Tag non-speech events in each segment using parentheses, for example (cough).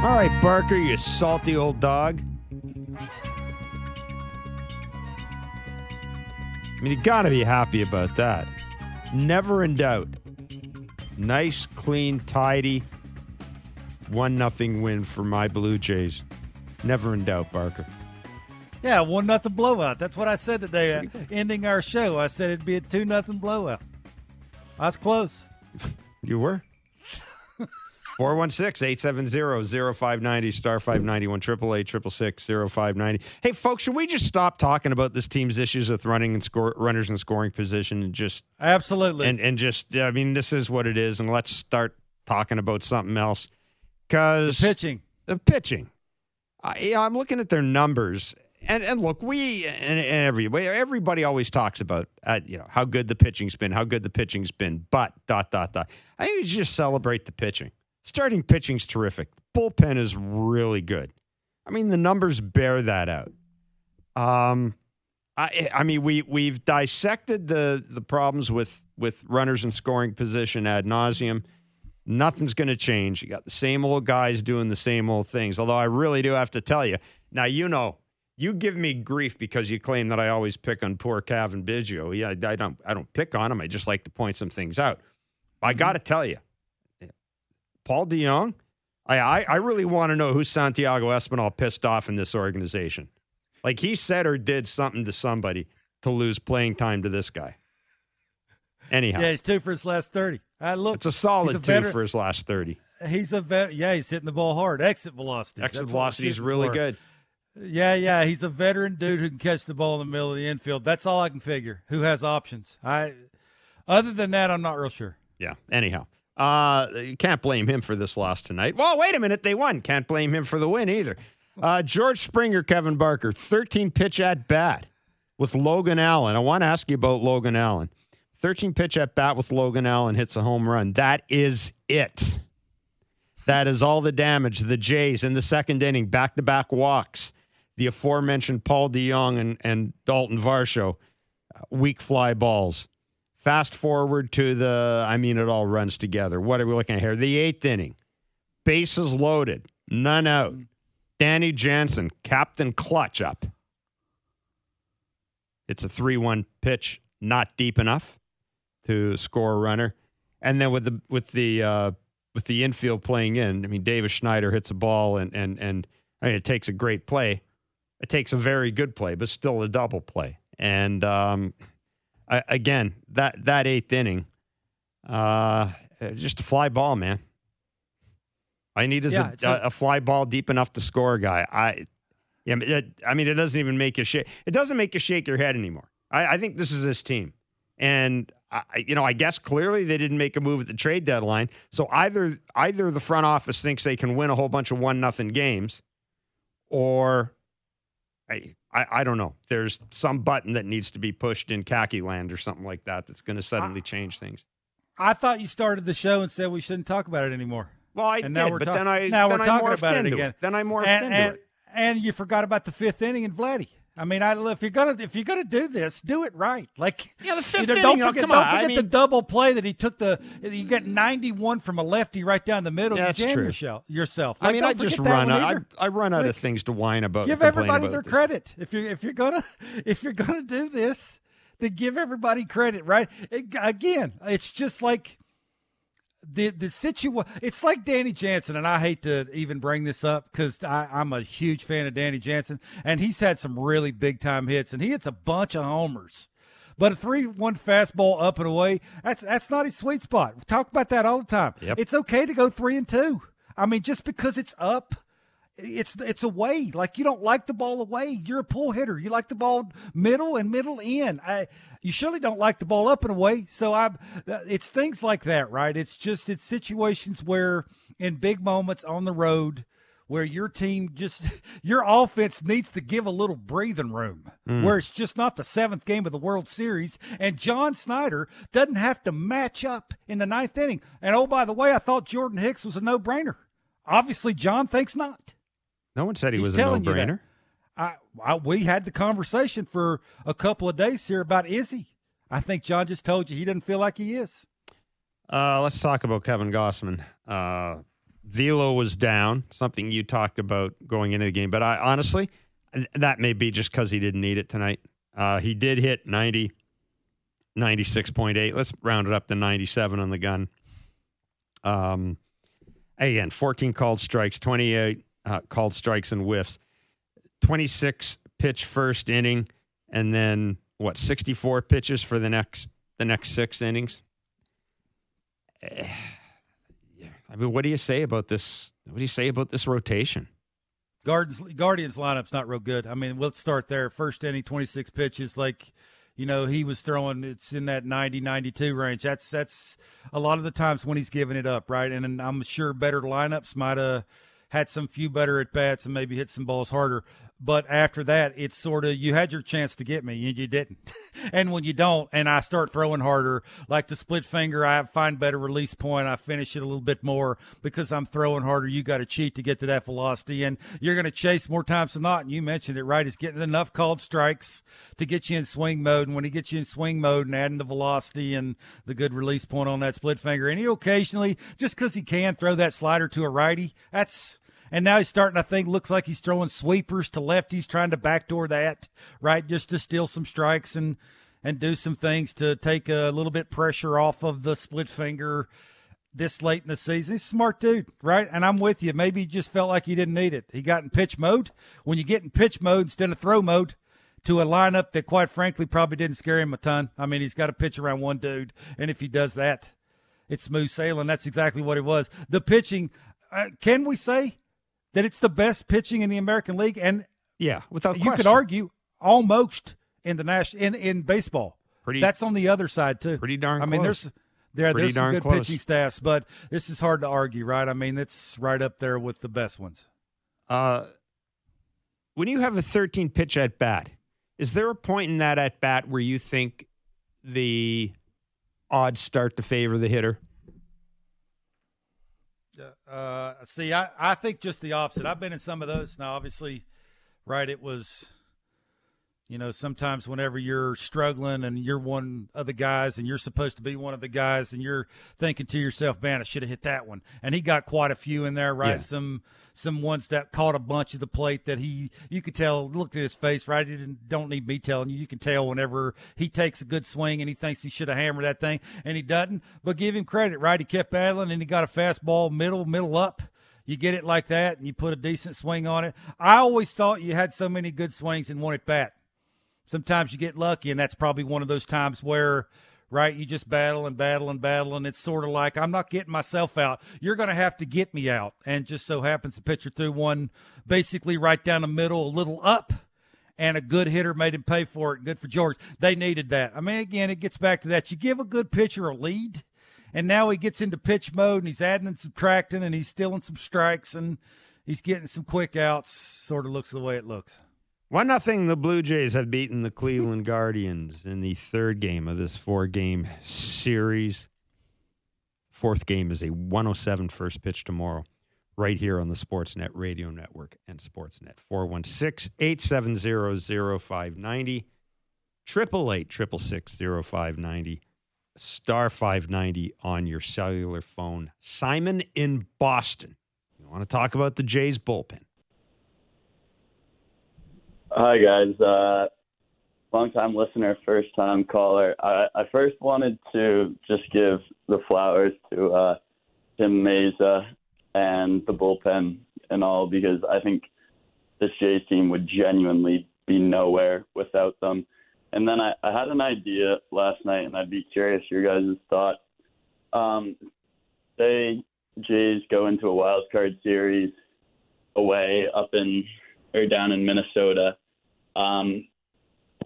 All right, Barker, you salty old dog. I mean, you got to be happy about that. Never in doubt. Nice, clean, tidy, one nothing win for my Blue Jays. Never in doubt, Barker. Yeah, one nothing blowout. That's what I said today, uh, ending our show. I said it'd be a two nothing blowout. I was close. You were? 416-870-0590 star 591 888 0590 hey folks should we just stop talking about this team's issues with running and score runners in scoring position and just Absolutely. and and just i mean this is what it is and let's start talking about something else. Because pitching. the pitching. I, yeah, i'm looking at their numbers and and look we and, and everybody everybody always talks about uh, you know how good the pitching's been how good the pitching's been but dot dot dot. I think you just celebrate the pitching starting pitching's terrific bullpen is really good i mean the numbers bear that out um I, I mean, we we've dissected the the problems with with runners in scoring position ad nauseum. Nothing's going to change. You got the same old guys doing the same old things. Although I really do have to tell you now, you know, you give me grief because you claim that I always pick on poor Cavan Biggio. Yeah, I don't. I don't pick on him. I just like to point some things out. I got to tell you, Paul DeJong. I, I I really want to know who Santiago Espinal pissed off in this organization. Like he said or did something to somebody to lose playing time to this guy. Anyhow, Yeah, he's two for his last thirty. I look. it's a solid a two veteran- for his last 30. He's a vet. Yeah, he's hitting the ball hard. Exit velocity. Exit velocity is really for. good. Yeah, yeah. He's a veteran dude who can catch the ball in the middle of the infield. That's all I can figure. Who has options? I. Other than that, I'm not real sure. Yeah. Anyhow, uh, you can't blame him for this loss tonight. Well, wait a minute. They won. Can't blame him for the win either. Uh, George Springer, Kevin Barker, 13 pitch at bat with Logan Allen. I want to ask you about Logan Allen. 13 pitch at bat with Logan Allen hits a home run. That is it. That is all the damage. The Jays in the second inning, back to back walks. The aforementioned Paul DeJong and, and Dalton Varsho, uh, weak fly balls. Fast forward to the, I mean, it all runs together. What are we looking at here? The eighth inning, bases loaded, none out. Danny Jansen, Captain Clutch up. It's a 3 1 pitch, not deep enough to score a runner. And then with the, with the, uh, with the infield playing in, I mean, Davis Schneider hits a ball and, and, and I mean, it takes a great play. It takes a very good play, but still a double play. And, um, I, again, that that eighth inning, uh, just a fly ball, man. I need is Yeah, a, a- a, fly ball deep enough to score a guy. I, yeah, it, I mean, it doesn't even make you shake. It doesn't make you shake your head anymore. I, I think this is this team, and I, I- you know, I guess clearly they didn't make a move at the trade deadline. So either either the front office thinks they can win a whole bunch of one nothing games, or I, I, I don't know. There's some button that needs to be pushed in khaki land or something like that that's going to suddenly change things. I thought you started the show and said we shouldn't talk about it anymore. Well, I and did, now we're but talk- then I now then we're I talking about it again. Then I morphed and, into and, it. and you forgot about the fifth inning and Vladdy. I mean, I, if you're gonna if you're gonna do this, do it right. Like Yeah, the fifth you know, inning, don't oh, forget, come don't on, I forget the double play that he took the you get 91 from a lefty right down the middle. Yeah, you that's jam true. yourself. yourself. I mean, I just run. one I, either. I run out Like, of things to whine about. give everybody about their this credit if you if you're gonna if you're gonna do this then give everybody credit right It- again it's just like the the situation it's like danny jansen and i hate to even bring this up because i'm a huge fan of danny jansen and he's had some really big time hits and he hits a bunch of homers but a three-one fastball up and away, that's that's not his sweet spot. We talk about that all the time. Yep. It's okay to go three and two. I mean, just because it's up, it's it's away. Like you don't like the ball away. You're a pull hitter. You like the ball middle and middle in. I, you surely don't like the ball up and away. So I, it's things like that, right? It's just it's situations where in big moments on the road where your team just (laughs) your offense needs to give a little breathing room hmm. where it's just not the seventh game of the world series and john schneider doesn't have to match up in the ninth inning and oh by the way i thought jordan hicks was a no-brainer obviously john thinks not No one said he He's was a no-brainer. I, I we had the conversation for a couple of days here about is he i think john just told you he doesn't feel like he is Uh, let's talk about Kevin Gausman. Uh, Velo was down, something you talked about going into the game. But I honestly, that may be just because he didn't need it tonight. Uh, he did hit 90, 96.8. Let's round it up to 97 on the gun. Um, again, 14 called strikes, 28 uh, called strikes and whiffs, 26 pitch first inning, and then what, 64 pitches for the next the next six innings. (sighs) Yeah. I mean, what do you say about this? What do you say about this rotation? Guardians Guardians lineup's not real good. I mean, let's start there. First inning, 26 pitches, like you know, he was throwing it's in that 90 92 range. That's that's a lot of the times when he's giving it up, right? And, and I'm sure better lineups might have had some few better at bats and maybe hit some balls harder. But after that, it's sort of you had your chance to get me and you didn't. (laughs) and when you don't, and I start throwing harder, like the split finger, I find better release point. I finish it a little bit more because I'm throwing harder. You got to cheat to get to that velocity, and you're going to chase more times than not. And you mentioned it right. He's getting enough called strikes to get you in swing mode. And when he gets you in swing mode and adding the velocity and the good release point on that split finger, and he occasionally, just because he can throw that slider to a righty, that's and now he's starting, to think, looks like he's throwing sweepers to lefties, trying to backdoor that, right? Just to steal some strikes and and do some things to take a little bit pressure off of the split finger this late in the season. He's smart dude, right? And I'm with you. Maybe he just felt like he didn't need it. He got in pitch mode. When you get in pitch mode instead of throw mode to a lineup that, quite frankly, probably didn't scare him a ton. I mean, he's got to pitch around one dude, and if he does that, it's smooth sailing. That's exactly what it was. The pitching, uh, can we say that it's the best pitching in the American League, and yeah, without you question. could argue almost in the national in in baseball. Pretty, That's on the other side too. Pretty darn. I mean, there's there Pretty there's some good close. pitching staffs, but this is hard to argue, right? I mean, it's right up there with the best ones. Uh, when you have a 13 pitch at bat, is there a point in that at bat where you think the odds start to favor the hitter? Uh, see, I, I think just the opposite. I've been in some of those. Now, obviously, right, it was, you know, sometimes whenever you're struggling and you're one of the guys and you're supposed to be one of the guys and you're thinking to yourself, man, I should have hit that one. And he got quite a few in there, right? Yeah. Some some ones that caught a bunch of the plate that he you could tell looked at his face right? He didn't don't need me telling you. You can tell whenever he takes a good swing and he thinks he should have hammered that thing and he doesn't. But give him credit right? He kept battling and he got a fastball middle middle up. You get it like that and you put a decent swing on it. I always thought you had so many good swings in one at bat. Sometimes you get lucky and that's probably one of those times where right? You just battle and battle and battle and it's sort of like i'm not getting myself out. You're going to have to get me out. And just so happens the pitcher threw one basically right down the middle a little up and a good hitter made him pay for it. Good for george. They needed that. I mean again it gets back to that. You give a good pitcher a lead and now he gets into pitch mode and he's adding and subtracting and he's stealing some strikes and he's getting some quick outs. Sort of looks the way it looks One nothing. The Blue Jays have beaten the Cleveland Guardians in the third game of this four-game series. Fourth game is a 107 first pitch tomorrow, right here on the Sportsnet Radio Network and Sportsnet 416-870-0590, star 590 on your cellular phone. Simon in Boston. You want to talk about the Jays bullpen? Hi guys, uh, long time listener, first time caller. I, I first wanted to just give the flowers to uh, Tim Mayza and the bullpen and all because I think this Jays team would genuinely be nowhere without them. And then I, I had an idea last night, and I'd be curious your guys' thought. Um, say Jays go into a wild card series away up in or down in Minnesota. Um,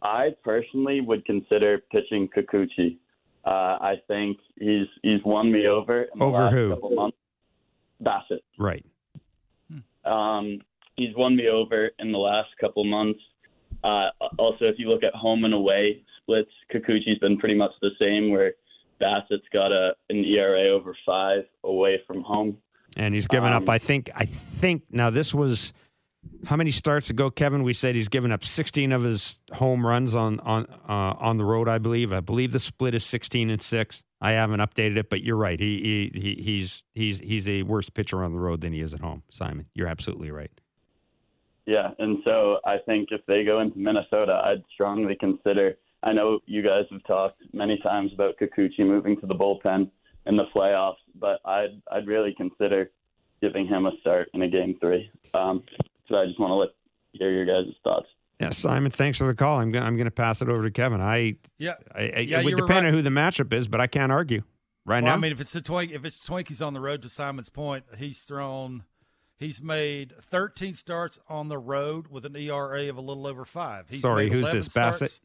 I personally would consider pitching Kikuchi. Uh, I think he's he's won me over in the Over last who? couple months. Bassitt. Right. Um, he's won me over in the last couple months. Uh, also, if you look at home and away splits, Kikuchi's been pretty much the same. Where Bassitt's got a an ERA over five away from home. and he's given up. Um, I think. I think now this was how many starts ago, Kevin? We said he's given up 16 of his home runs on on uh, on the road. I believe. I believe the split is 16 and six. I haven't updated it, but you're right. He, he, he he's he's he's a worse pitcher on the road than he is at home. Simon, you're absolutely right. Yeah, and so I think if they go into Minnesota, I'd strongly consider. I know you guys have talked many times about Kikuchi moving to the bullpen in the playoffs, but I'd I'd really consider giving him a start in a game three. Um, so I just want to let hear your guys' thoughts. Yeah, Simon, thanks for the call. I'm gonna, I'm going to pass it over to Kevin. I Yeah. I, I, Yeah, it would depend right. on who the matchup is, but I can't argue right Well, now. I mean, if it's the Twink, if it's Twinkies on the road to Simon's point, he's thrown, he's made 13 starts on the road with an ERA of a little over five. He's Sorry, made who's 11 this, Bassitt? starts-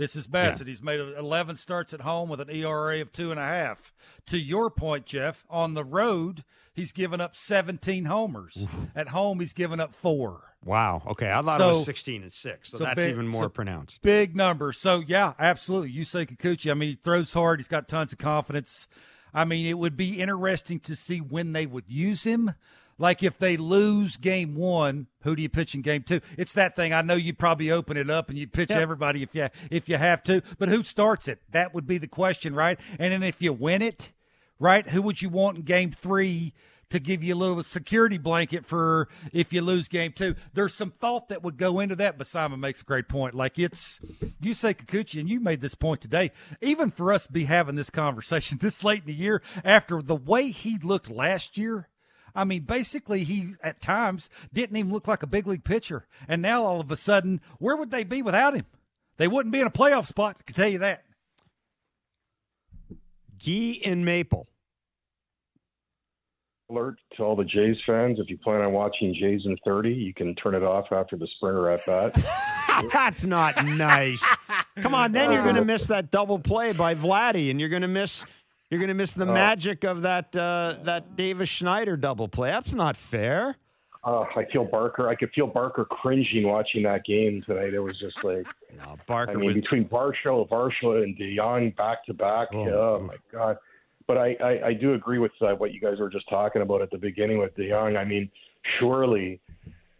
This is Bassitt. He's made 11 starts at home with an ERA of two and a half. To your point, Jeff, on the road, he's given up 17 homers. At home, he's given up four. wow. Okay, I thought it was 16 and six, so, so that's big- even more so- pronounced. Big number. So yeah, absolutely. You say Kikuchi. I mean, he throws hard. He's got tons of confidence. I mean, it would be interesting to see when they would use him. Like if they lose game one, who do you pitch in game two? It's that thing. I know you'd probably open it up and you'd pitch Yep. everybody if you if you have to, but who starts it? That would be the question, right? And then if you win it, right, who would you want in game three to give you a little security blanket for if you lose game two? There's some thought that would go into that, but Simon makes a great point. Like it's you say Kikuchi, and you made this point today. Even for us to be having this conversation (laughs) this late in the year after the way he looked last year. I mean, basically, he at times didn't even look like a big league pitcher. And now all of a sudden, where would they be without him? They wouldn't be in a playoff spot, I can tell you that. Gee and Maple. alert to all the Jays fans. If you plan on watching Jays in 30, you can turn it off after the Springer at bat. (laughs) That's not nice. Come on, then you're going to uh, miss that double play by Vladdy, and you're going to miss you're going to miss the Oh. magic of that uh, that Davis Schneider double play. That's not fair. Uh, I feel Barker. I could feel Barker cringing watching that game tonight. It was just like, (laughs) No, Barker I mean, was between Barshow, Varsho, and DeJong back to back. Oh, Oh my God! But I, I, I do agree with uh, what you guys were just talking about at the beginning with DeJong. I mean, surely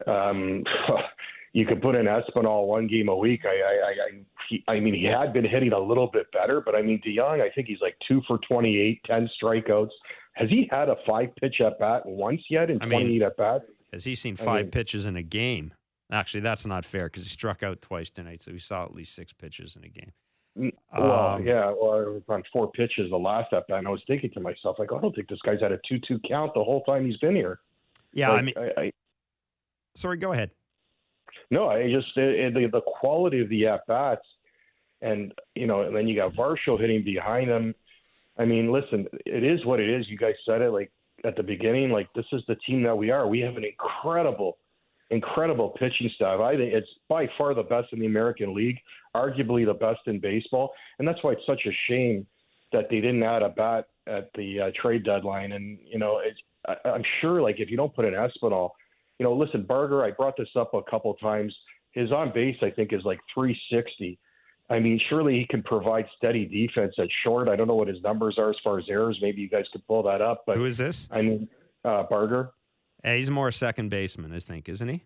um, (laughs) you could put in Espinal one game a week. I, I, I, I, he, I mean, he had been hitting a little bit better, but I mean, DeJong, I think he's like two for 28, 10 strikeouts. Has he had a five pitch at bat once yet in I mean, at bat? has he seen I five mean- pitches in a game? Actually, that's not fair because he struck out twice tonight, so we saw at least six pitches in a game. Mm, Well, Um, yeah, well, it was on four pitches the last at bat, and I was thinking to myself, like, I don't think this guy's had a two-two count the whole time he's been here. Yeah, I mean, I, I, sorry, go ahead. No, I just it, the the quality of the at bats, and you know, and then you got Varsho hitting behind him. I mean, listen, it is what it is. You guys said it like at the beginning. Like this is the team that we are. We have an incredible, incredible pitching staff. I think it's by far the best in the American League, arguably the best in baseball, and that's why it's such a shame that they didn't add a bat at the uh, trade deadline. And you know, it's, I, I'm sure like if you don't put an Espinal, you know, listen, Barger. I brought this up a couple times. His on base, I think, is like 360. I mean, surely he can provide steady defense at short. I don't know what his numbers are as far as errors. Maybe you guys could pull that up. But Who is this? I mean, uh, Barger. Eh, he's more a second baseman, I think, isn't he?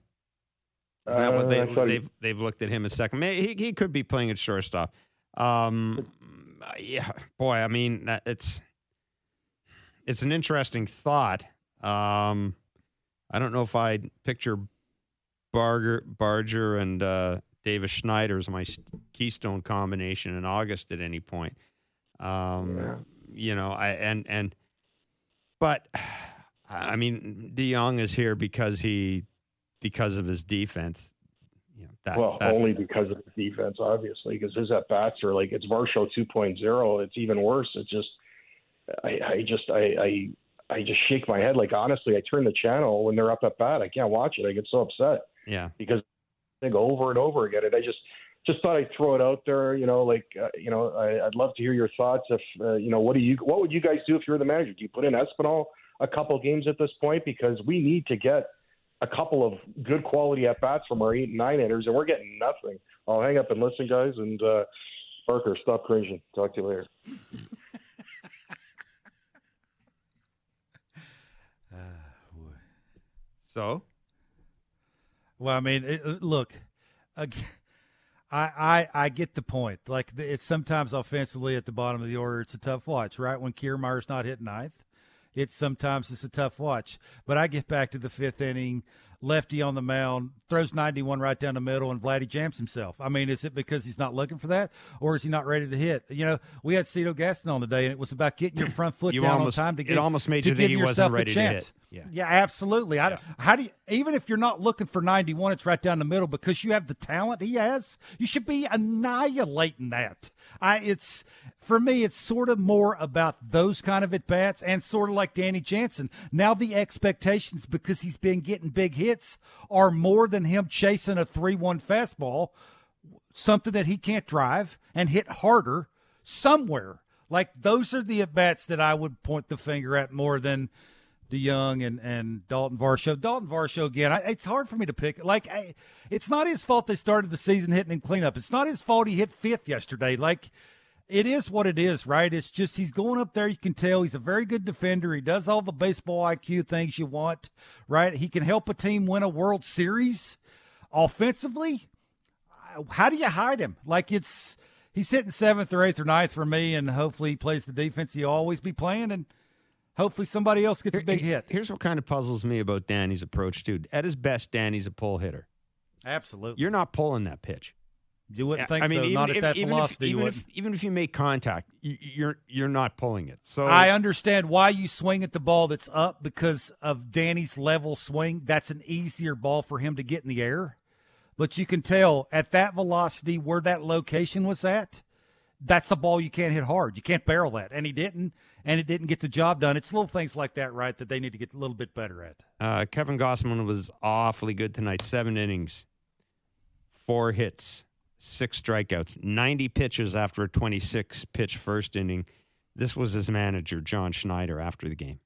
Is that what Uh, they, I thought he- they've they've looked at him as second? He he could be playing at shortstop. Um, yeah, boy, I mean it's it's an interesting thought. Um, I don't know if I'd picture Barger, Barger and uh, Davis Schneider as my keystone combination in August at any point. Um, Yeah. You know, I and and but (sighs) I mean, DeJong is here because he because of his defense. You know, that, well, that- only because of the defense, obviously, because his at bats are like it's Varsho 2.0. It's even worse. It's just, I, I just, I, I, I just shake my head. Like honestly, I turn the channel when they're up at bat. I can't watch it. I get so upset yeah. because they go over and over again. And I just, just thought I'd throw it out there. You know, like, uh, you know, I, I'd love to hear your thoughts. If uh, you know, what do you, what would you guys do if you're the manager? Do you put in Espinal a couple games at this point because we need to get a couple of good quality at bats from our eight and nine hitters, and we're getting nothing. I'll hang up and listen, guys. And uh, Barker, stop cringing. Talk to you later. (laughs) So Well, I mean, it, uh, look, (laughs) I, I I get the point. Like it's sometimes offensively at the bottom of the order, it's a tough watch, right? When Kiermaier's not hitting ninth, it's sometimes it's a tough watch. But I get back to the fifth inning lefty on the mound, throws 91 right down the middle, and Vladdy jams himself. I mean, is it because he's not looking for that, or is he not ready to hit? You know, we had Cito Gaston on today, and it was about getting your front foot You down almost- on time to it get. almost made you think he wasn't ready to hit. Yeah. Yeah, absolutely. I, how do you, even if you're not looking for 91, it's right down the middle because you have the talent he has. You should be annihilating that. I, it's for me, it's sort of more about those kind of at bats and sort of like Danny Jansen. Now the expectations because he's been getting big hits are more than him chasing a 3-1 fastball, something that he can't drive and hit harder somewhere. Like those are the at bats that I would point the finger at more than DeJong and and Dalton Varsho. Dalton Varsho again. I, it's hard for me to pick. Like I, it's not his fault they started the season hitting in cleanup. It's not his fault he hit fifth yesterday. Like it is what it is, right? It's just he's going up there. You can tell he's a very good defender. He does all the baseball IQ things you want, right? He can help a team win a World Series. Offensively, how do you hide him? Like it's he's hitting seventh or eighth or ninth for me, and hopefully he plays the defense he'll always be playing, and hopefully somebody else gets a big hit. Here's what kind of puzzles me about Danny's approach, too. At his best, Danny's a pull hitter. Absolutely, You're not pulling that pitch. You wouldn't think I mean, so. even Not if, at that even velocity, If, you even, wouldn't. if, even if you make contact, you, you're you're not pulling it. So I understand why you swing at the ball that's up because of Danny's level swing. That's an easier ball for him to get in the air. But you can tell at that velocity where that location was at, that's a ball you can't hit hard. You can't barrel that. And he didn't, and it didn't get the job done. It's little things like that, right, that they need to get a little bit better at. Uh, Kevin Gausman was awfully good tonight. Seven innings, four hits, six strikeouts, 90 pitches after a 26 pitch first inning. This was his manager, John Schneider, after the game.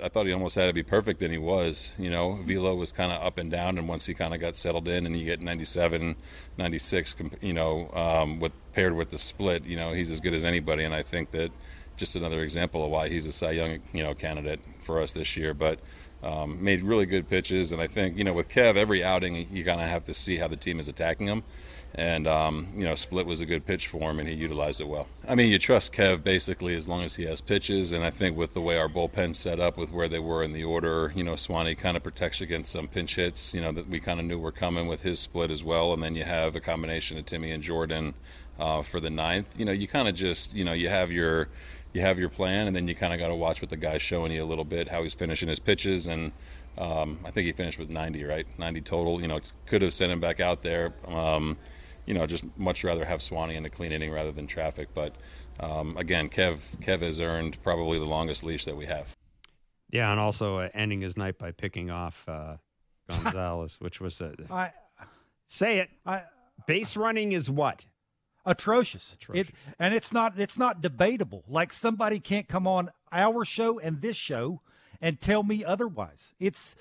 I thought he almost had to be perfect, and he was. You know, Velo was kind of up and down, and once he kind of got settled in, and you get 97, 96, you know, um, with paired with the split, you know, he's as good as anybody. And I think that just another example of why he's a Cy Young, you know, candidate for us this year. But um, made really good pitches, and I think you know, with Kev, every outing you kind of have to see how the team is attacking him. And um, you know, split was a good pitch for him, and he utilized it well. I mean, you trust Kev basically as long as he has pitches, and I think with the way our bullpen set up, with where they were in the order, you know, Swanee kind of protects against some pinch hits. You know that we kind of knew were coming with his split as well, and then you have a combination of Timmy and Jordan uh, for the ninth. You know, you kind of just you know you have your you have your plan, and then you kind of got to watch what the guy's showing you a little bit, how he's finishing his pitches, and um, I think he finished with 90, right? 90 total. You know, could have sent him back out there. Um, you know, just much rather have Swanee in a clean inning rather than traffic. But um, again, Kev Kev has earned probably the longest leash that we have. Yeah, and also uh, ending his night by picking off uh, (laughs) Gonzalez, which was a I, say it. I, Base running is what? atrocious. Atrocious. It, and it's not it's not debatable. Like somebody can't come on our show and this show and tell me otherwise. It's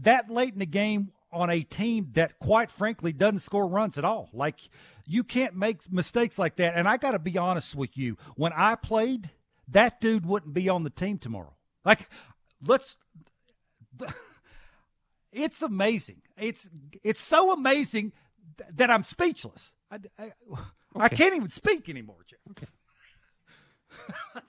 that late in the game on a team that quite frankly doesn't score runs at all. Like you can't make mistakes like that. And I got to be honest with you. When I played, that dude wouldn't be on the team tomorrow. Like let's (laughs) it's amazing. It's it's so amazing that I'm speechless. I, I, I can't even speak anymore, Jeff.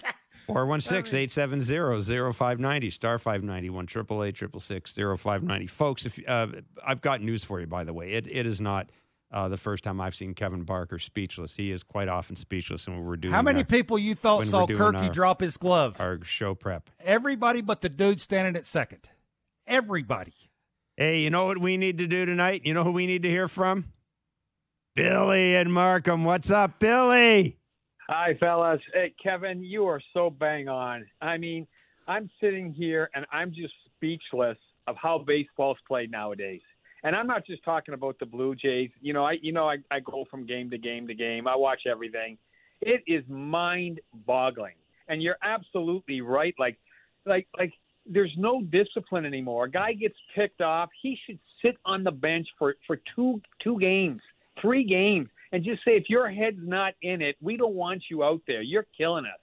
(laughs) 416-870-0590, star 591, 888 Folks, if uh, I've got news for you, by the way. It, it is not uh, the first time I've seen Kevin Barker speechless. He is quite often speechless And when we're doing How many our, people you thought saw Kirky our- drop his glove? our show prep. Everybody but the dude standing at second. Everybody. Hey, you know what we need to do tonight? You know who we need to hear from? Billy and Markham. What's up, Billy? Hi, fellas. Hey, Kevin, you are so bang on. I mean, I'm sitting here and I'm just speechless of how baseball's played nowadays. And I'm not just talking about the Blue Jays. You know, I you know I, I go from game to game to game. I watch everything. It is mind-boggling. And you're absolutely right. Like, like, like. There's no discipline anymore. A guy gets picked off. He should sit on the bench for for two two games, three games, and just say if your head's not in it, we don't want you out there. You're killing us.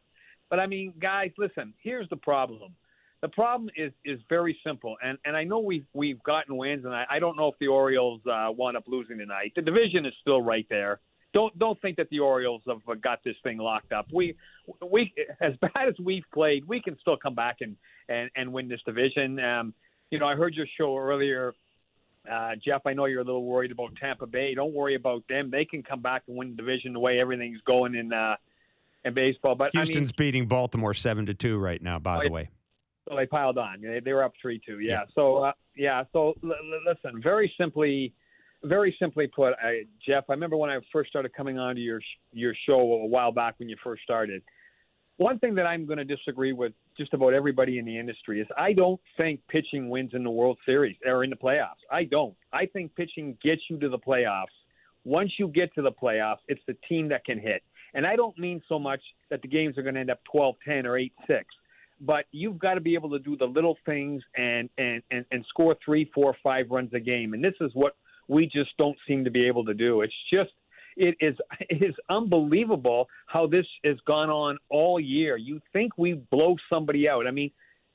But I mean, guys, listen. Here's the problem: the problem is is very simple, and and I know we've we've gotten wins, and I, I don't know if the Orioles uh, wound up losing tonight. The division is still right there. Don't don't think that the Orioles have uh, got this thing locked up. We we as bad as we've played, we can still come back and and and win this division. Um, you know, I heard your show earlier. Uh, Jeff, I know you're a little worried about Tampa Bay. Don't worry about them. They can come back and win the division the way everything's going in uh, in baseball. But Houston's I mean, beating Baltimore seven to two right now. By the way, so they piled on. They, they were up three two. Yeah. Yeah. So uh, yeah. So l- l- listen, very simply, very simply put, I, Jeff. I remember when I first started coming onto your sh- your show a while back when you first started. One thing that I'm going to disagree with just about everybody in the industry is I don't think pitching wins in the World Series or in the playoffs. I don't. I think pitching gets you to the playoffs. Once you get to the playoffs, it's the team that can hit. And I don't mean so much that the games are going to end up 12 10 or 8 6 but you've got to be able to do the little things and and and, and score three, four, five runs a game. And this is what we just don't seem to be able to do. It's just it is it is unbelievable how this has gone on all year. You think we blow somebody out? I mean,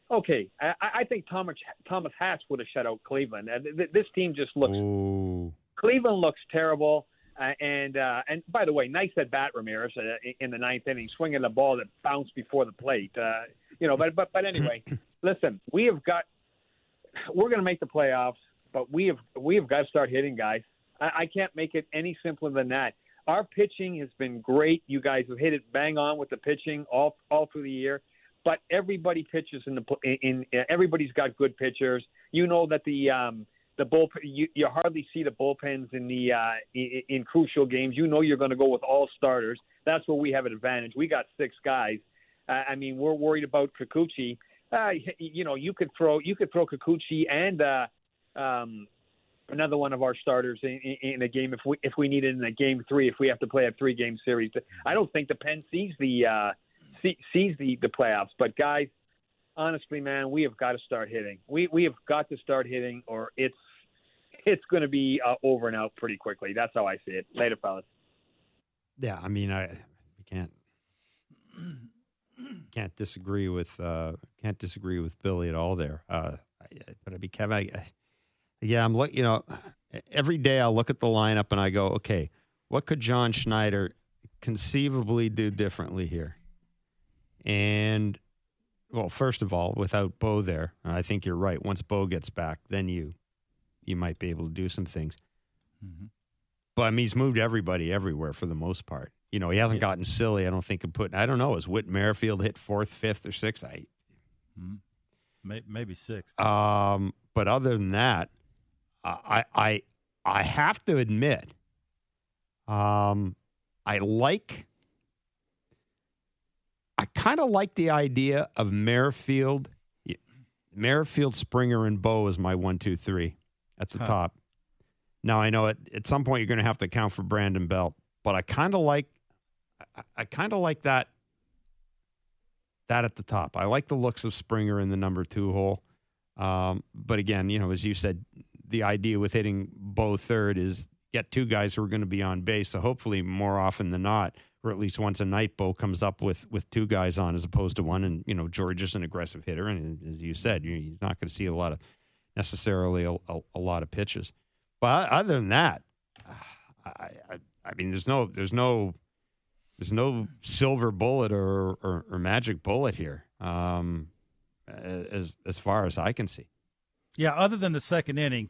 okay, I, I think Thomas Thomas Hatch would have shut out Cleveland. Uh, th- This team just looks Ooh. Cleveland looks terrible. Uh, and uh, and by the way, nice at bat Ramirez uh, in the ninth inning, swinging the ball that bounced before the plate. Uh, you know, but but but anyway, (clears throat) listen, we have got we're going to make the playoffs, but we have we have got to start hitting, guys. I, I can't make it any simpler than that. Our pitching has been great. You guys have hit it bang on with the pitching all all through the year. But everybody pitches in the in, in everybody's got good pitchers. You know that the um, the bull you, you hardly see the bullpens in the uh, in, in crucial games. You know you're going to go with all starters. That's where we have an advantage. We got six guys. Uh, I mean, we're worried about Kikuchi. Uh, you know, you could throw you could throw Kikuchi and uh, um, another one of our starters in, in, in a game if we if we need it in a game three if we have to play a three game series. I don't think the Penn sees the uh, see, sees the the playoffs. But guys, honestly, man, we have got to start hitting. We we have got to start hitting, or it's it's going to be uh, over and out pretty quickly. That's how I see it. Later, fellas. Yeah, I mean, I can't can't disagree with uh, can't disagree with Billy at all there. Uh, but I be Kevin. I- yeah, I'm look. You know, every day I look at the lineup and I go, okay, what could John Schneider conceivably do differently here? And well, first of all, without Bo there, I think you're right. Once Bo gets back, then you you might be able to do some things. But I mean, he's moved everybody everywhere for the most part. You know, he hasn't gotten silly. I don't think of putting. I don't know. Is Whit Merrifield hit fourth, fifth, or sixth? I May- Maybe six. um, but other than that, I I I have to admit, um, I like. I kind of like the idea of Merrifield, Merrifield, Springer, and Bo as my one, two, three at the Huh. top. Now I know at, at some point you're going to have to account for Brandon Belt, but I kind of like, I, I kind of like that. That at the top, I like the looks of Springer in the number two hole. Um, but again, you know, as you said, the idea with hitting Bo third is get two guys who are going to be on base. So hopefully, more often than not, or at least once a night, Bo comes up with with two guys on as opposed to one. And you know, George is an aggressive hitter, and as you said, you- you're not going to see a lot of necessarily a, a, a lot of pitches. But other than that, (sighs) I, I, I mean, there's no there's no there's no silver bullet or or, or magic bullet here. Um, as as far as I can see. Yeah, other than the second inning,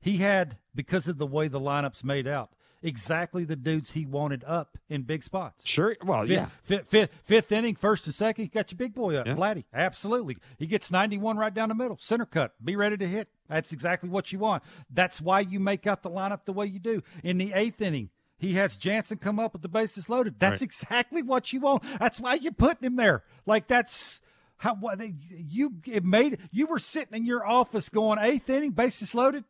he had because of the way the lineup's made out, exactly the dudes he wanted up in big spots. Sure. Well, Fifth, yeah. fifth, fifth, fifth inning, first and second, you got your big boy up, Yeah. Vladdy. Absolutely. He gets 91 right down the middle, center cut. Be ready to hit. That's exactly what you want. That's why you make out the lineup the way you do. In the eighth inning, he has Jansen come up with the bases loaded. That's Right. exactly what you want. That's why you're putting him there. Like that's how what they, you it made. You were sitting in your office going eighth inning, bases loaded.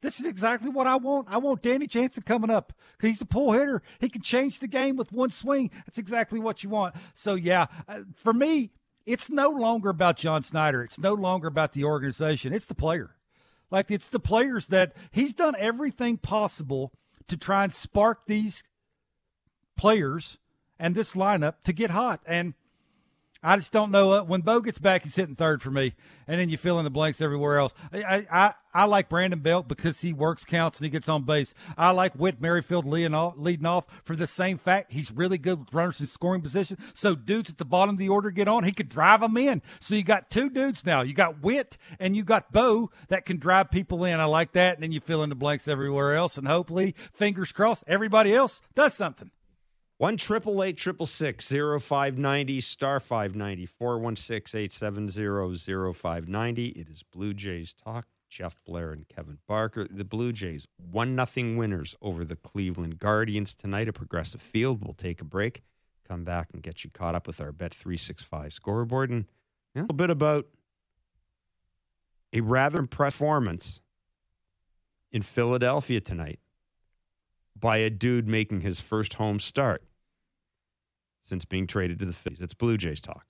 This is exactly what I want. I want Danny Jansen coming up because he's a pull hitter. He can change the game with one swing. That's exactly what you want. So, yeah, uh, for me, it's no longer about John Schneider. It's no longer about the organization. It's the player. Like, it's the players that he's done everything possible to try and spark these players and this lineup to get hot. And I just don't know. Uh, when Bo gets back, he's hitting third for me, and then you fill in the blanks everywhere else. I I, I like Brandon Belt because he works counts and he gets on base. I like Whit Merrifield leading off, leading off for the same fact he's really good with runners in scoring position. So dudes at the bottom of the order get on, he could drive them in. So you got two dudes now. You got Whit and you got Bo that can drive people in. I like that, and then you fill in the blanks everywhere else, and hopefully, fingers crossed, everybody else does something. One triple eight triple six zero five ninety star five ninety four one six eight seven zero zero five ninety. It is Blue Jays talk. Jeff Blair and Kevin Barker. The Blue Jays one nothing winners over the Cleveland Guardians tonight at Progressive Field. We'll take a break, come back and get you caught up with our Bet three six five scoreboard and a little bit about a rather impressive performance in Philadelphia tonight by a dude making his first home start since being traded to the Phillies. It's Blue Jays talk.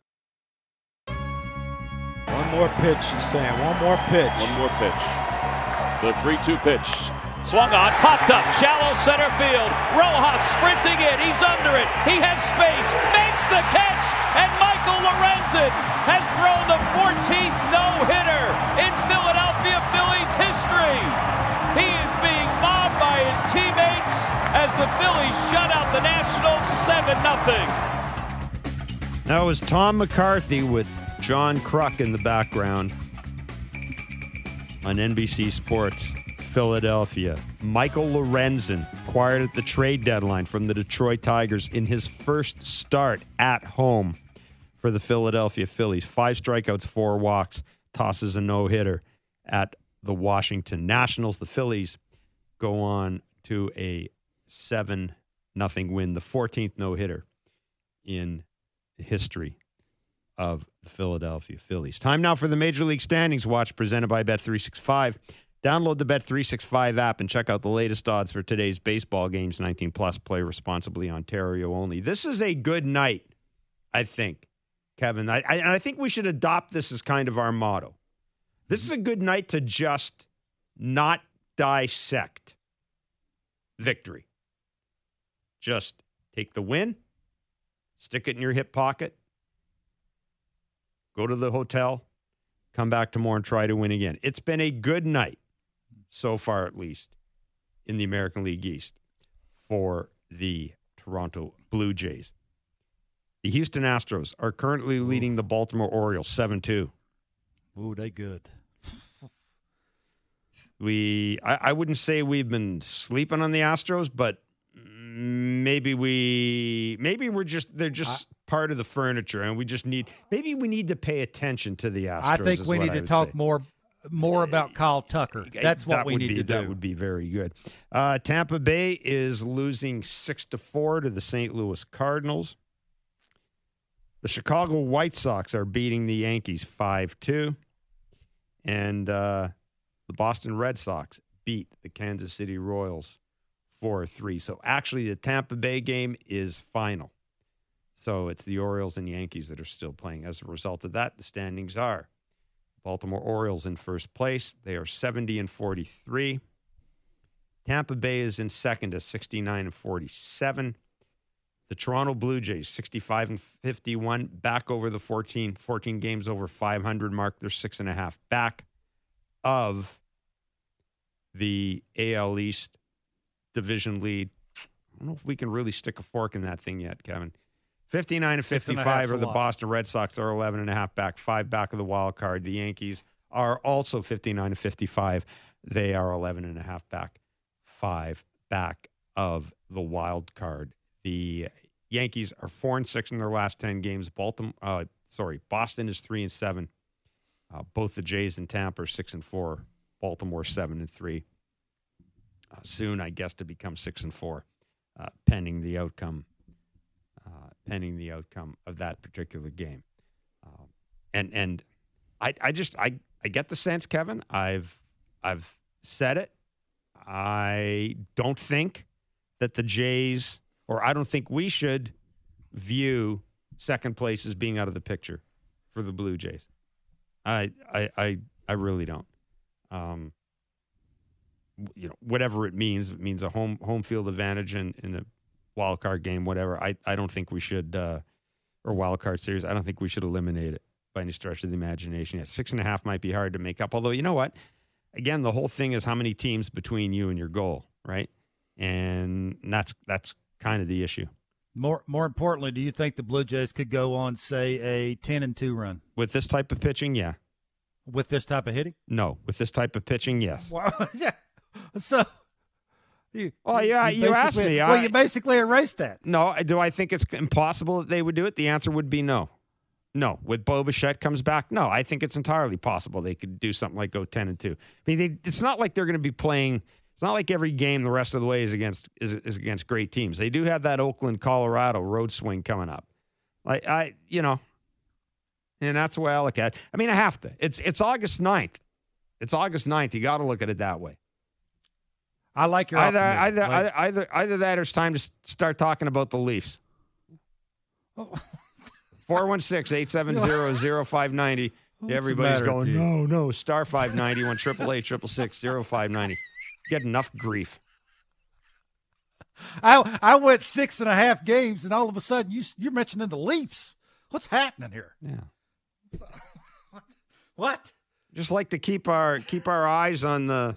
One more pitch, he's saying. One more pitch. One more pitch. The 3 2 pitch. Swung on, popped up, shallow center field. Rojas sprinting in. He's under it. He has space, makes the catch, and Michael Lorenzen has thrown the 14th no hitter in Philadelphia Phillies history. He is being mobbed by his teammates as the Phillies shut out the Nationals 7 0. That was Tom McCarthy with John Kruk in the background on NBC Sports Philadelphia. Michael Lorenzen acquired at the trade deadline from the Detroit Tigers in his first start at home for the Philadelphia Phillies. Five strikeouts, four walks, tosses a no hitter at the Washington Nationals. The Phillies go on to a 7 nothing win, the 14th no hitter in the history of the Philadelphia Phillies. Time now for the Major League Standings Watch presented by Bet365. Download the Bet365 app and check out the latest odds for today's baseball games. 19 plus, play responsibly, Ontario only. This is a good night, I think, Kevin. I, I, and I think we should adopt this as kind of our motto. This is a good night to just not dissect victory. Just take the win, stick it in your hip pocket, go to the hotel, come back tomorrow and try to win again. It's been a good night so far, at least, in the American League East for the Toronto Blue Jays. The Houston Astros are currently leading the Baltimore Orioles 7 2. Ooh, they good. We, I, I wouldn't say we've been sleeping on the Astros, but maybe we, maybe we're just, they're just part of the furniture and we just need, maybe we need to pay attention to the Astros. I think we need I to talk say. more more about Kyle Tucker. That's what That we need be, to do. That would be very good. Uh, Tampa Bay is losing six to four to the St. Louis Cardinals. The Chicago White Sox are beating the Yankees five two, and uh, the Boston Red Sox beat the Kansas City Royals four three. So actually, the Tampa Bay game is final. So it's the Orioles and Yankees that are still playing. As a result of that, the standings are Baltimore Orioles in first place. They are 70 and 43. Tampa Bay is in second at 69 and 47. The Toronto Blue Jays, 65 and 51, back over the 14, 14 games over 500 mark. They're six and a half back of the AL East division lead. I don't know if we can really stick a fork in that thing yet, Kevin. 59 and Six and 55 half's are the lot. Boston Red Sox. They're 11 and a half back, five back of the wild card. The Yankees are also 59 and 55. They are 11 and a half back, five back of the wild card. The Yankees are four and six in their last 10 games. Baltimore, uh, sorry, Boston is three and seven. Uh, both the Jays and Tampa are six and four. Baltimore seven and three. Uh, soon, I guess, to become six and four, uh, pending the outcome uh, pending the outcome of that particular game. Um, and and I I just I I get the sense, Kevin. I've I've said it. I don't think that the Jays, or I don't think we should view second place as being out of the picture for the Blue Jays. I I I, I really don't. Um, you know, whatever it means, it means a home home field advantage in, in a wild card game, whatever. I, I don't think we should, uh, or wild card series. I don't think we should eliminate it by any stretch of the imagination. Yeah, six and a half might be hard to make up. Although you know what, again, the whole thing is how many teams between you and your goal, right? And that's that's kind of the issue. More more importantly, do you think the Blue Jays could go on, say, a ten and two run With this type of pitching, yeah. with this type of hitting? No. With this type of pitching, yes. Wow. (laughs) yeah. (laughs) So. You, oh, Well, yeah, you asked basically- me. Well, I- you basically erased that. No. Do I think it's impossible that they would do it? The answer would be no. No. With Bo Bichette comes back, no. I think it's entirely possible they could do something like go ten and two. I mean, they, it's not like they're going to be playing. It's not like every game the rest of the way is against is, is against great teams. They do have that Oakland, Colorado road swing coming up. Like I, you know, and that's the way I look at. it. I mean, I have to. It's it's August 9th. It's August 9th. You got to look at it that way. I like your Either optimism. either, Like- either either either that or it's time to start talking about the Leafs. (laughs) 416-870-0590. Everybody's going, no, no, star 590, 1 888 0590. Get enough grief. I I went six and a half games, and all of a sudden you you're mentioning the Leafs. What's happening here? Yeah. (laughs) What? Just like to keep our keep our eyes on the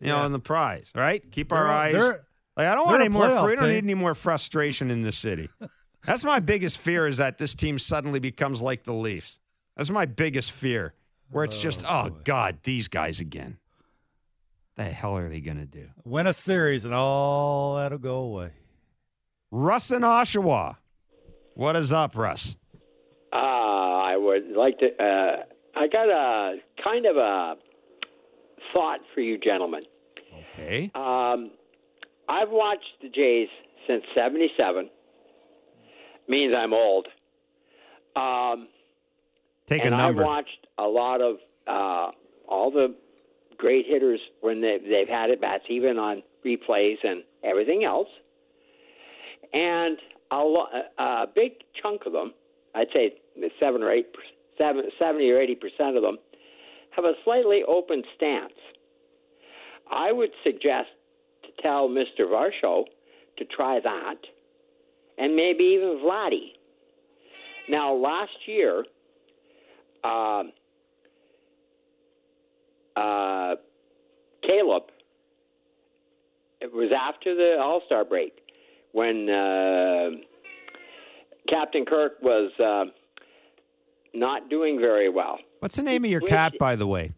you know, Yeah. on the prize, right? Keep our They're- eyes they're- Like I don't want they're any more. playoff We don't need any more frustration in this city. (laughs) That's my biggest fear is that this team suddenly becomes like the Leafs. That's my biggest fear, where it's just, oh God, these guys again. The hell are they going to do? Win a series, and all that'll go away. Russ in Oshawa. What is up, Russ? Uh, I would like to. Uh, I got a kind of a thought for you gentlemen. Okay. Um, I've watched the Jays since '77. Means I'm old. Um, Take and a number. I've watched a lot of uh, all the great hitters when they, they've had at bats, even on replays and everything else. And a, lo- a big chunk of them, I'd say seven or eight, seven, 70 or eighty percent of them, have a slightly open stance. I would suggest to tell Mr. Varsho to try that, and maybe even Vladdy. Now, last year, um, uh, Caleb, it was after the All Star break when uh, Captain Kirk was uh, not doing very well. What's the name of your cat, by the way?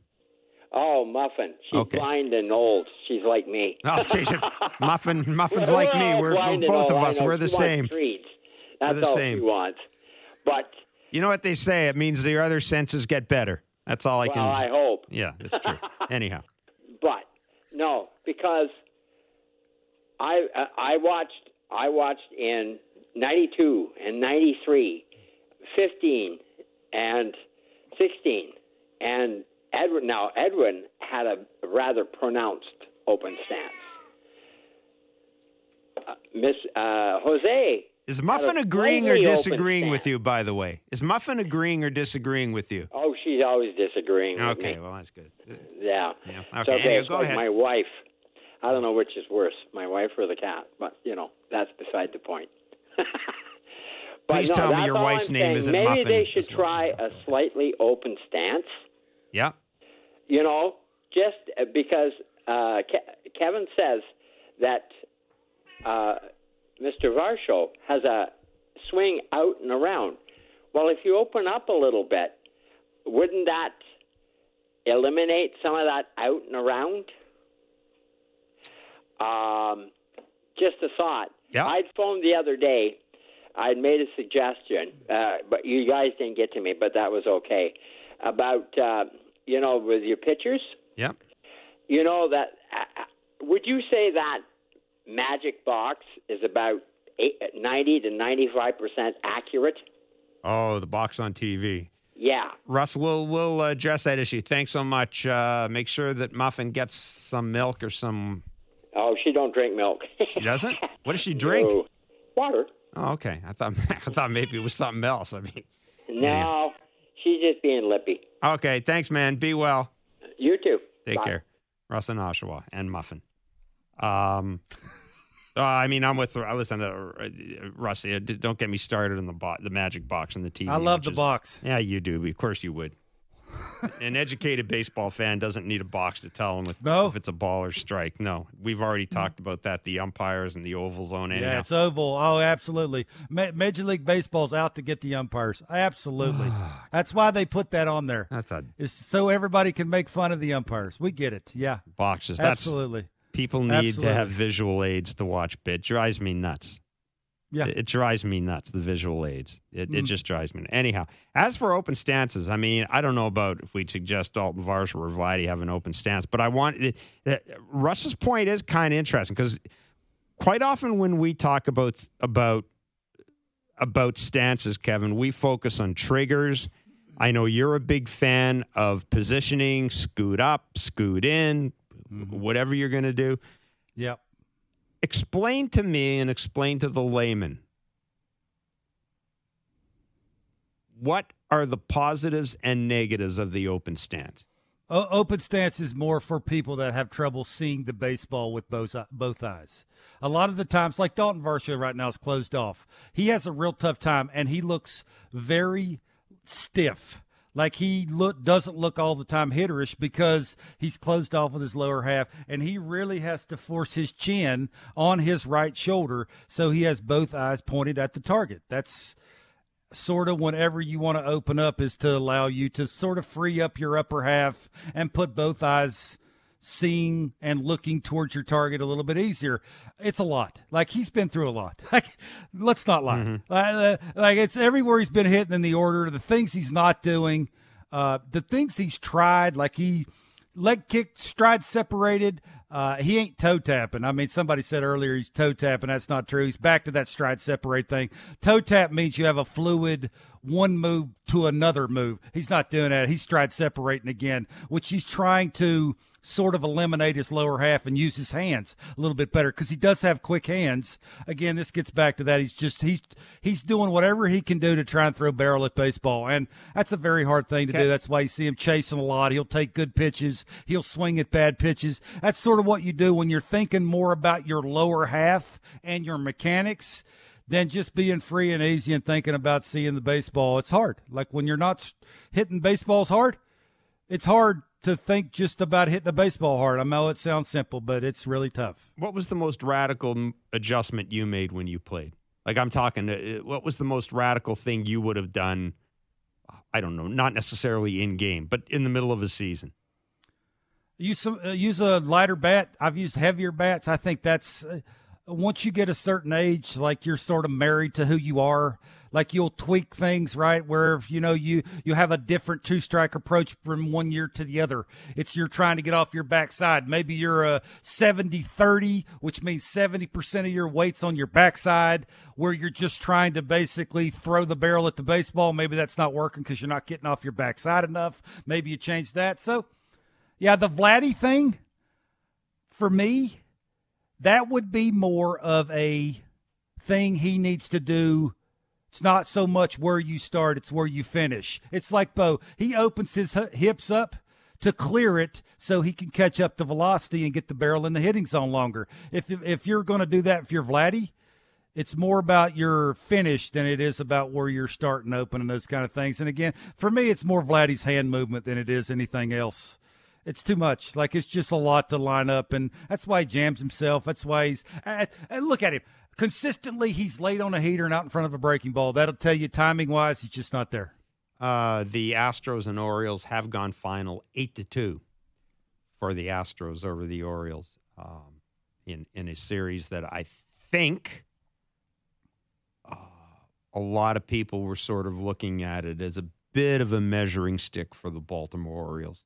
Oh, Muffin. She's Okay. blind and old. She's like me. (laughs) Oh, geez, (laughs) Muffin, Muffin's like me. We're, we're both of us. We're the She same. Treats. That's the all same. she wants. But You know what they say? It means your other senses get better. That's all I can well, can. I hope. Yeah, that's true. (laughs) Anyhow, But no, because I uh, I watched I watched in '92 and '93, 15 and 16, and Edwin. Now Edwin had a rather pronounced open stance. Uh, Miss uh, Jose. is Muffin agreeing or disagreeing with you? By the way, is Muffin agreeing or disagreeing with you? Oh, she's always disagreeing with Okay, well that's good. Yeah. Yeah. Okay. okay. Anyway, it's go like ahead. My wife. I don't know which is worse, my wife or the cat, but you know that's beside the point. (laughs) but Please no, tell me your wife's I'm name saying. isn't Maybe Muffin. they should try a slightly open stance. Yeah. You know, just uh, because uh, Ke- Kevin says that uh, Mr. Varsho has a swing out and around. Well, if you open up a little bit, wouldn't that eliminate some of that out and around? Um, just a thought. Yeah. I'd phoned the other day. I'd made a suggestion, uh, but you guys didn't get to me, but that was okay. About uh, you know with your pitchers, Yep. you know that. Uh, would you say that magic box is about eight, 90 to ninety five percent accurate? Oh, the box on TV. Yeah. Russ, we'll we'll uh, address that issue. Thanks so much. Uh, make sure that Muffin gets some milk or some. Oh, she don't drink milk. She doesn't. (laughs) What does she drink? No. Water. Oh, okay. I thought (laughs) I thought maybe it was something else. I mean, No, she's just being lippy. Okay. Thanks, man. Be well. You too. Take Bye. care. Russ and Oshawa and Muffin. Um, (laughs) Uh, I mean, I'm with. I listen to uh, Rusty. uh, Don't get me started on the bo- the magic box and the TV. I love the is- box. Yeah, you do. Of course, you would. An educated baseball fan doesn't need a box to tell him if, No. if it's a ball or strike. No, we've already talked about that. The umpires and the oval zone. Anyhow. Yeah, it's oval. Oh, absolutely. Ma- Major League Baseball's out to get the umpires. Absolutely. (sighs) That's why they put that on there. That's a Is so everybody can make fun of the umpires. We get it. Yeah, boxes. That's absolutely. people need Absolutely. to have visual aids to watch. It drives me nuts. Yeah. It, it drives me nuts. The visual aids. It, it Mm. just drives me. Nuts. Anyhow, as for open stances, I mean, I don't know about if we suggest Dalton Varsho or Vladdy have an open stance, but I want it, it, Russ's point is kind of interesting because quite often when we talk about about about stances, Kevin, we focus on triggers. I know you're a big fan of positioning, scoot up, scoot in, whatever you're going to do. Yep. Explain to me and explain to the layman what are the positives and negatives of the open stance? O- open stance is more for people that have trouble seeing the baseball with both both eyes. A lot of the times, like Dalton Varsho right now is closed off. He has a real tough time, and he looks very stiff. Like he look doesn't look all the time hitterish because he's closed off with his lower half, and he really has to force his chin on his right shoulder so he has both eyes pointed at the target. That's sort of whenever you want to open up is to allow you to sort of free up your upper half and put both eyes seeing and looking towards your target a little bit easier. It's a lot. Like he's been through a lot. (laughs) Like let's not lie. Uh, like it's everywhere he's been hitting in the order, the things he's not doing, uh, the things he's tried, like he leg kick, stride separated. Uh, he ain't toe tapping. I mean, somebody said earlier he's toe tapping. That's not true. He's back to that stride separate thing. Toe tap means you have a fluid one move to another move. He's not doing that. He's stride separating again, which he's trying to sort of eliminate his lower half and use his hands a little bit better because he does have quick hands. Again, this gets back to that. He's just he's he's doing whatever he can do to try and throw barrel at baseball, and that's a very hard thing to do. That's why you see him chasing a lot. He'll take good pitches. He'll swing at bad pitches. That's sort of what you do when you're thinking more about your lower half and your mechanics than just being free and easy and thinking about seeing the baseball. It's hard. Like when you're not hitting baseballs hard, it's hard to think just about hitting the baseball hard. I know it sounds simple, but it's really tough. What was the most radical adjustment you made when you played? Like I'm talking, uh, what was the most radical thing you would have done? I don't know, not necessarily in game, but in the middle of a season. Use some uh, use a lighter bat. I've used heavier bats. I think that's uh, once you get a certain age, like you're sort of married to who you are. Like you'll tweak things, right? Where you know you you have a different two strike approach from one year to the other. It's you're trying to get off your backside. Maybe you're a 70-30, which means 70% of your weight's on your backside, where you're just trying to basically throw the barrel at the baseball. Maybe that's not working because you're not getting off your backside enough. Maybe you change that. So yeah, the Vladdy thing for me, that would be more of a thing he needs to do. It's not so much where you start, it's where you finish. It's like Bo, he opens his hips up to clear it so he can catch up the velocity and get the barrel in the hitting zone longer. If if you're going to do that if you're Vladdy, it's more about your finish than it is about where you're starting open and those kind of things. And again, for me, it's more Vladdy's hand movement than it is anything else. It's too much. Like it's just a lot to line up, and that's why he jams himself. That's why he's. And look at him. Consistently, he's late on a heater and out in front of a breaking ball. That'll tell you timing wise, he's just not there. Uh, the Astros and Orioles have gone final eight to two for the Astros over the Orioles um, in in a series that I think uh, a lot of people were sort of looking at it as a bit of a measuring stick for the Baltimore Orioles.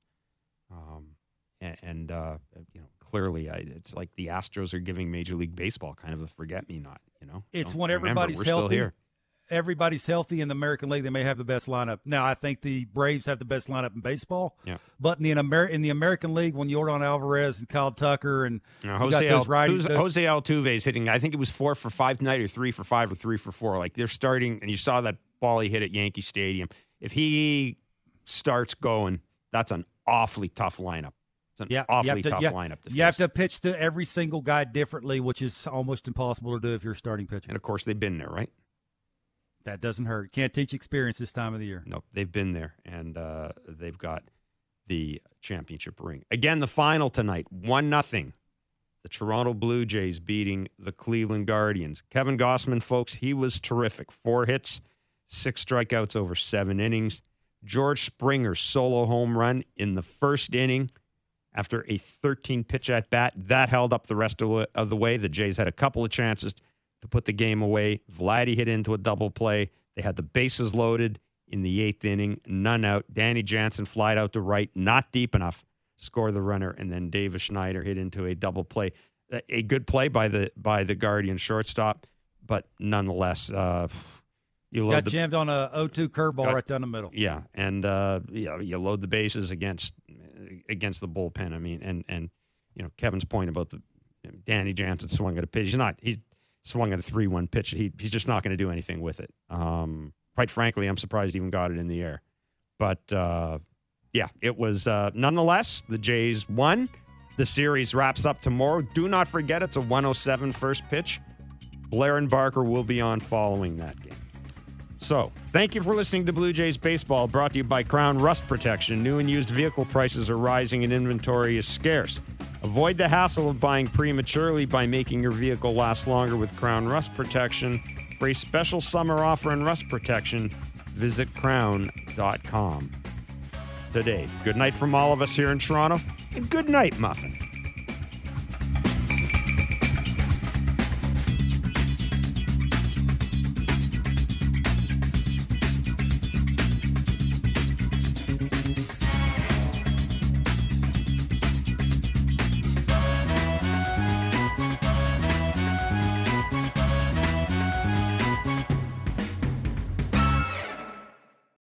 Um, and, and uh, you know, clearly, I, it's like the Astros are giving Major League Baseball kind of a forget me not. You know, It's Don't when remember, everybody's we're healthy. Still here. Everybody's healthy in the American League. They may have the best lineup. Now, I think the Braves have the best lineup in baseball. Yeah. But in the Amer- in the American League, when Yordan Alvarez and Kyle Tucker and No, you got Jose, Al, righties, those- Jose Altuve is hitting. I think it was four for five tonight, or three for five, or three for four. Like they're starting, and you saw that ball he hit at Yankee Stadium. If he starts going, that's an awfully tough lineup. It's an Yeah, awfully you have to, tough you, lineup. You have to pitch to every single guy differently, which is almost impossible to do if you're starting pitcher. And of course, they've been there, right? That doesn't hurt. Can't teach experience this time of the year. Nope, they've been there, and uh, they've got the championship ring again. The final tonight, one nothing. The Toronto Blue Jays beating the Cleveland Guardians. Kevin Gausman, folks, he was terrific. Four hits, six strikeouts over seven innings. George Springer solo home run in the first inning after a 13 pitch at bat that held up the rest of the way. The Jays had a couple of chances to put the game away. Vladdy hit into a double play. They had the bases loaded in the eighth inning, none out. Danny Jansen flied out to right, not deep enough, score the runner, and then Davis Schneider hit into a double play. A- good play by the by the Guardian shortstop, but nonetheless, uh, you Got the jammed on a 0-2 curveball Got- right down the middle. yeah, and uh, yeah, you load the bases against against the bullpen. I mean, and and you know Kevin's point about the Danny Jansen swung at a pitch. He's not. He's swung at a three-one pitch. He he's just not going to do anything with it. Um, quite frankly, I'm surprised he even got it in the air. But uh, yeah, it was uh, nonetheless the Jays won. The series wraps up tomorrow. Do not forget it's a 107 first pitch. Blair and Barker will be on following that game. So, thank you for listening to Blue Jays Baseball, brought to you by Krown Rust Protection. New and used vehicle prices are rising and inventory is scarce. Avoid the hassle of buying prematurely by making your vehicle last longer with Krown Rust Protection. For a special summer offer on rust protection, visit krown.com today. Good night from all of us here in Toronto, and good night, Muffin.